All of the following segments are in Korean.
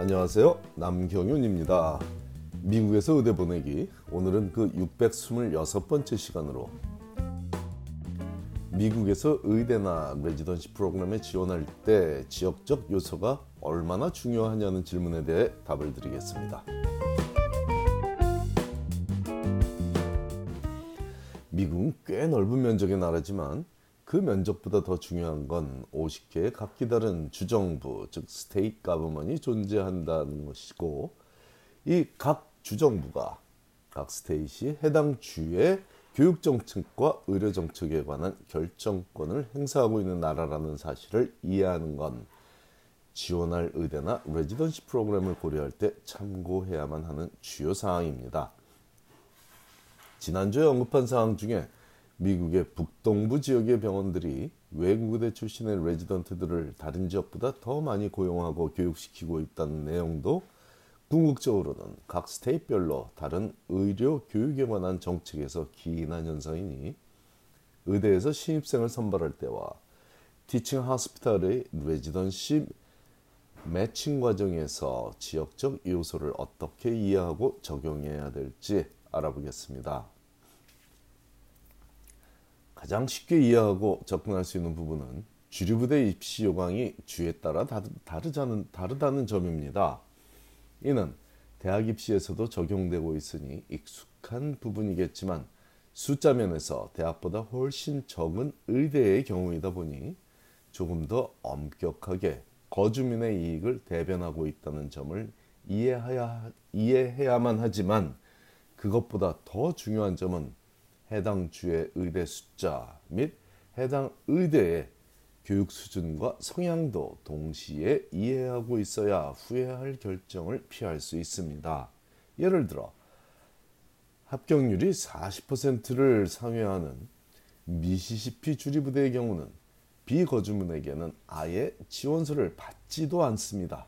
안녕하세요. 남경윤입니다. 미국에서 의대 보내기. 오늘은 그 626번째 시간으로 미국에서 의대나 residency 프로그램에 지원할 때 지역적 요소가 얼마나 중요하냐는 질문에 대해 답을 드리겠습니다. 미국은 꽤 넓은 면적의 나라지만 그 면적보다 더 중요한 건 50개의 각기 다른 주정부, 즉 state government이 존재한다는 것이고 이 각 주정부가 각 스테이시 해당 주의 교육 정책과 의료 정책에 관한 결정권을 행사하고 있는 나라라는 사실을 이해하는 건 지원할 의대나 레지던시 프로그램을 고려할 때 참고해야만 하는 주요 사항입니다. 지난주에 언급한 사항 중에 미국의 북동부 지역의 병원들이 외국 의대 출신의 레지던트들을 다른 지역보다 더 많이 고용하고 교육시키고 있다는 내용도 궁극적으로는 각 스테이트별로 다른 의료 교육에 관한 정책에서 기인한 현상이니 의대에서 신입생을 선발할 때와 티칭 하스피탈의 레지던시 매칭 과정에서 지역적 요소를 어떻게 이해하고 적용해야 될지 알아보겠습니다. 가장 쉽게 이해하고 접근할 수 있는 부분은 주류부대 입시 요강이 주에 따라 다르자는, 다르다는 점입니다. 이는 대학 입시에서도 적용되고 있으니 익숙한 부분이겠지만 숫자 면에서 대학보다 훨씬 적은 의대의 경우이다 보니 조금 더 엄격하게 거주민의 이익을 대변하고 있다는 점을 이해해야, 이해해야만 하지만 그것보다 더 중요한 점은 해당 주의 의대 숫자 및 해당 의대의 교육 수준과 성향도 동시에 이해하고 있어야 후회할 결정을 피할 수 있습니다. 예를 들어 합격률이 40%를 상회하는 미시시피 주리부대의 경우는 비거주민에게는 아예 지원서를 받지도 않습니다.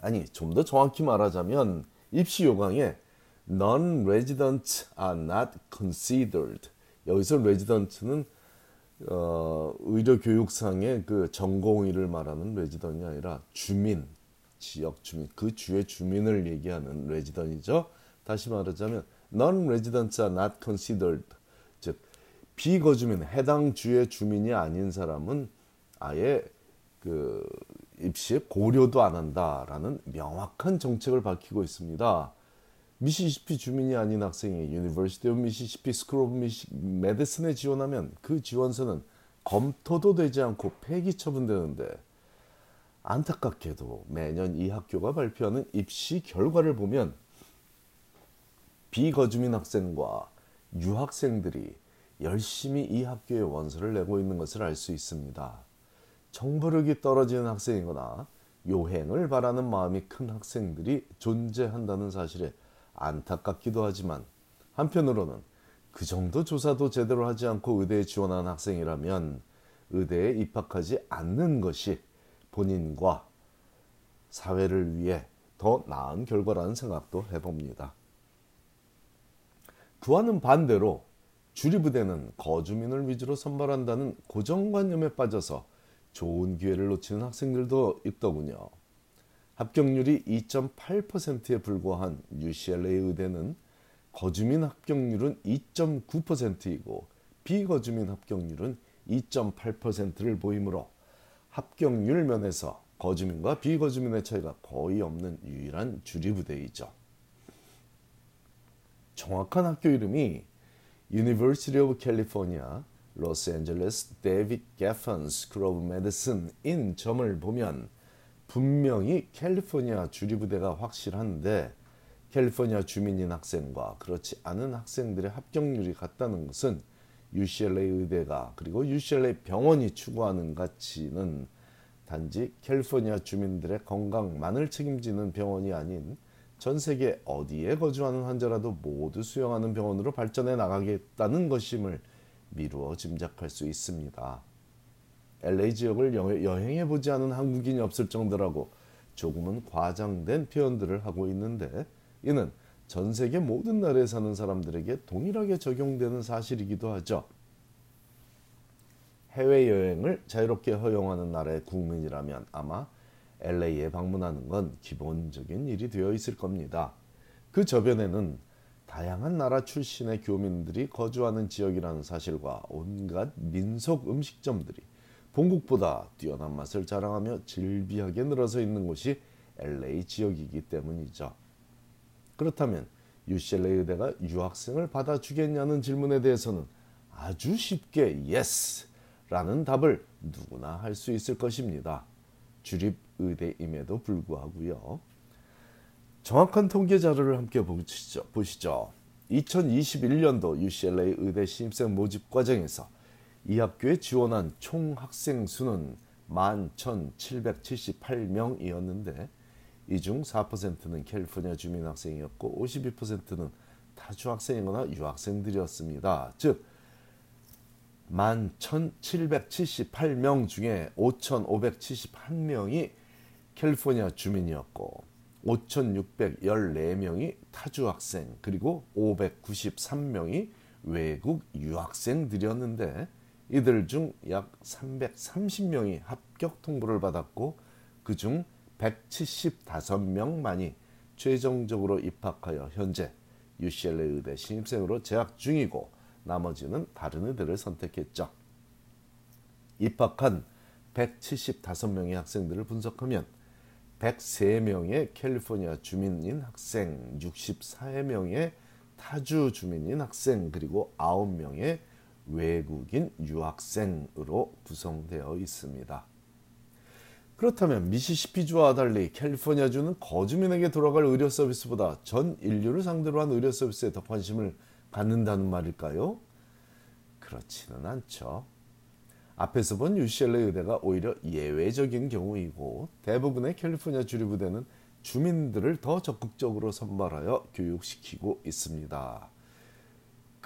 아니 좀 더 정확히 말하자면 입시 요강에 non-residents are not considered. 여기서 resident는 어, 의료 교육상의 그 전공의를 말하는 레지던이 아니라 주민, 지역 주민, 그 주의 주민을 얘기하는 레지던이죠. 다시 말하자면 non-residents are not considered. 즉 비거주민, 해당 주의 주민이 아닌 사람은 아예 그 입시에 고려도 안 한다라는 명확한 정책을 밝히고 있습니다. 미시시피 주민이 아닌 학생이 University of Mississippi School of Missi Medicine에 지원하면 그 지원서는 검토도 되지 않고 폐기 처분되는데 안타깝게도 매년 이 학교가 발표하는 입시 결과를 보면 비거주민 학생과 유학생들이 열심히 이 학교에 원서를 내고 있는 것을 알 수 있습니다. 정보력이 떨어지는 학생이거나 요행을 바라는 마음이 큰 학생들이 존재한다는 사실에 안타깝기도 하지만 한편으로는 그 정도 조사도 제대로 하지 않고 의대에 지원한 학생이라면 의대에 입학하지 않는 것이 본인과 사회를 위해 더 나은 결과라는 생각도 해봅니다. 그와는 반대로 주리부대는 거주민을 위주로 선발한다는 고정관념에 빠져서 좋은 기회를 놓치는 학생들도 있더군요. 합격률이 2.8%에 불과한 UCLA 의대는 거주민 합격률은 2.9%이고 비거주민 합격률은 2.8%를 보이므로 합격률 면에서 거주민과 비거주민의 차이가 거의 없는 유일한 주리부대이죠. 정확한 학교 이름이 University of California, Los Angeles David Geffen School of Medicine인 점을 보면 분명히 캘리포니아 주리부대가 확실한데 캘리포니아 주민인 학생과 그렇지 않은 학생들의 합격률이 같다는 것은 UCLA 의대가 그리고 UCLA 병원이 추구하는 가치는 단지 캘리포니아 주민들의 건강만을 책임지는 병원이 아닌 전 세계 어디에 거주하는 환자라도 모두 수용하는 병원으로 발전해 나가겠다는 것임을 미루어 짐작할 수 있습니다. LA 지역을 여행해 보지 않은 한국인이 없을 정도라고 조금은 과장된 표현들을 하고 있는데 이는 전 세계 모든 나라에 사는 사람들에게 동일하게 적용되는 사실이기도 하죠. 해외 여행을 자유롭게 허용하는 나라의 국민이라면 아마 LA에 방문하는 건 기본적인 일이 되어 있을 겁니다. 그 저변에는 다양한 나라 출신의 교민들이 거주하는 지역이라는 사실과 온갖 민속 음식점들이 본국보다 뛰어난 맛을 자랑하며 질비하게 늘어서 있는 곳이 LA 지역이기 때문이죠. 그렇다면 UCLA 의대가 유학생을 받아주겠냐는 질문에 대해서는 아주 쉽게 YES라는 답을 누구나 할 수 있을 것입니다. 주립 의대임에도 불구하고요. 정확한 통계 자료를 함께. 보시죠. 2021년도 UCLA 의대 신입생 모집 과정에서 이 학교에 지원한 총 학생 수는 11,778명이었는데 이 중 4%는 캘리포니아 주민 학생이었고 52%는 타주 학생이거나 유학생들이었습니다. 즉 11,778명 중에 5,571명이 캘리포니아 주민이었고 5,614명이 타주 학생 그리고 593명이 외국 유학생들이었는데 이들 중 약 330명이 합격 통보를 받았고 그 중 175명만이 최종적으로 입학하여 현재 UCLA 의대 신입생으로 재학 중이고 나머지는 다른 의대를 선택했죠. 입학한 175명의 학생들을 분석하면 103명의 캘리포니아 주민인 학생, 64명의 타주 주민인 학생, 그리고 9명의 외국인 유학생으로 구성되어 있습니다. 그렇다면 미시시피주와 달리 캘리포니아주는 거주민에게 돌아갈 의료 서비스보다 전 인류를 상대로 한 의료 서비스에 더 관심을 갖는다는 말일까요? 그렇지는 않죠. 앞에서 본 UCLA 의대가 오히려 예외적인 경우이고 대부분의 캘리포니아 주립부대는 주민들을 더 적극적으로 선발하여 교육시키고 있습니다.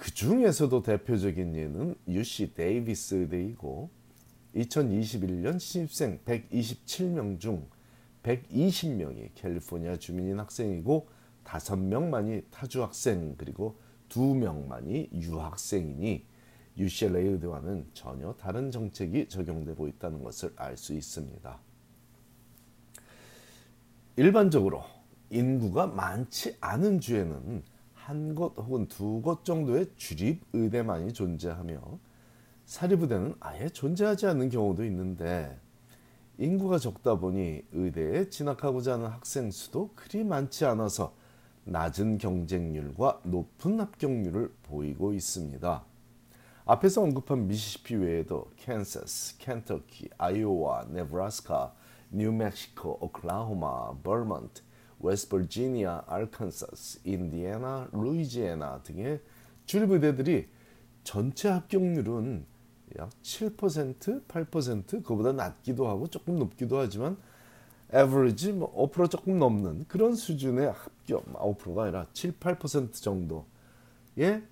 그 중에서도 대표적인 예는 UC 데이비스 의대이고 2021년 신입생 127명 중 120명이 캘리포니아 주민인 학생이고 5명만이 타주 학생 그리고 2명만이 유학생이니 UCLA 의대와는 전혀 다른 정책이 적용되고 있다는 것을 알 수 있습니다. 일반적으로 인구가 많지 않은 주에는 한 곳 혹은 두 곳 정도의 주립 의대만이 존재하며 사립의대는 아예 존재하지 않는 경우도 있는데 인구가 적다 보니 의대에 진학하고자 하는 학생 수도 그리 많지 않아서 낮은 경쟁률과 높은 합격률을 보이고 있습니다. 앞에서 언급한 미시시피 외에도 캔사스, 켄터키, 아이오와, 네브라스카, 뉴멕시코, 오클라호마, 버먼트, 웨스트버지니아, 알칸사스, 인디애나, 루이지애나 등의 주립의대들이 전체 합격률은 약 7%, 8% 그보다 낮기도 하고 조금 높기도 하지만 에버리지 뭐5% 조금 넘는 그런 수준의 합격 5%가 아니라 7, 8% 정도의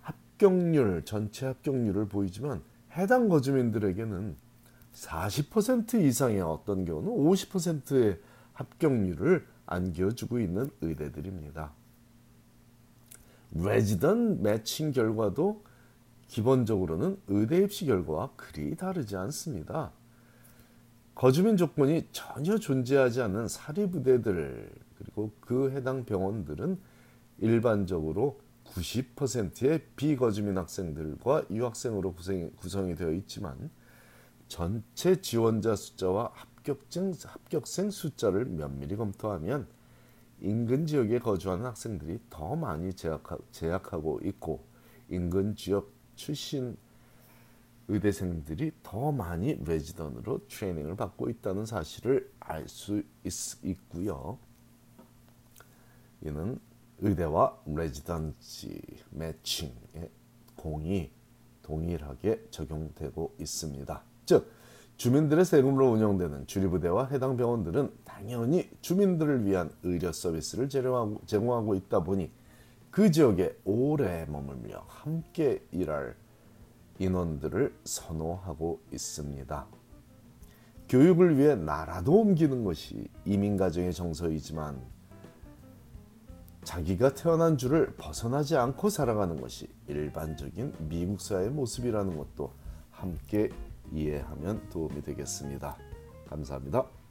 합격률 전체 합격률을 보이지만 해당 거주민들에게는 40% 이상의 어떤 경우는 50%의 합격률을 안겨주고 있는 의대들입니다. 레지던 매칭 결과도 기본적으로는 의대 입시 결과와 그리 다르지 않습니다. 거주민 조건이 전혀 존재하지 않는 사립의대들 그리고 그 해당 병원들은 일반적으로 90%의 비거주민 학생들과 유학생으로 구성이 되어 있지만 전체 지원자 숫자와 합 격증, 합격생 숫자를 면밀히 검토하면 인근 지역에 거주하는 학생들이 더 많이 재학하, 재학하고 있고 인근 지역 출신 의대생들이 더 많이 레지던으로 트레이닝을 받고 있다는 사실을 알 수 있고요. 이는 의대와 레지던시 매칭의 공이 동일하게 적용되고 있습니다. 즉 주민들의 세금으로 운영되는 주립의대와 해당 병원들은 당연히 주민들을 위한 의료 서비스를 제공하고 있다 보니 그 지역에 오래 머물며 함께 일할 인원들을 선호하고 있습니다. 교육을 위해 나라도 옮기는 것이 이민 가정의 정서이지만 자기가 태어난 줄을 벗어나지 않고 살아가는 것이 일반적인 미국 사회의 모습이라는 것도 함께 이해하면 도움이 되겠습니다. 감사합니다.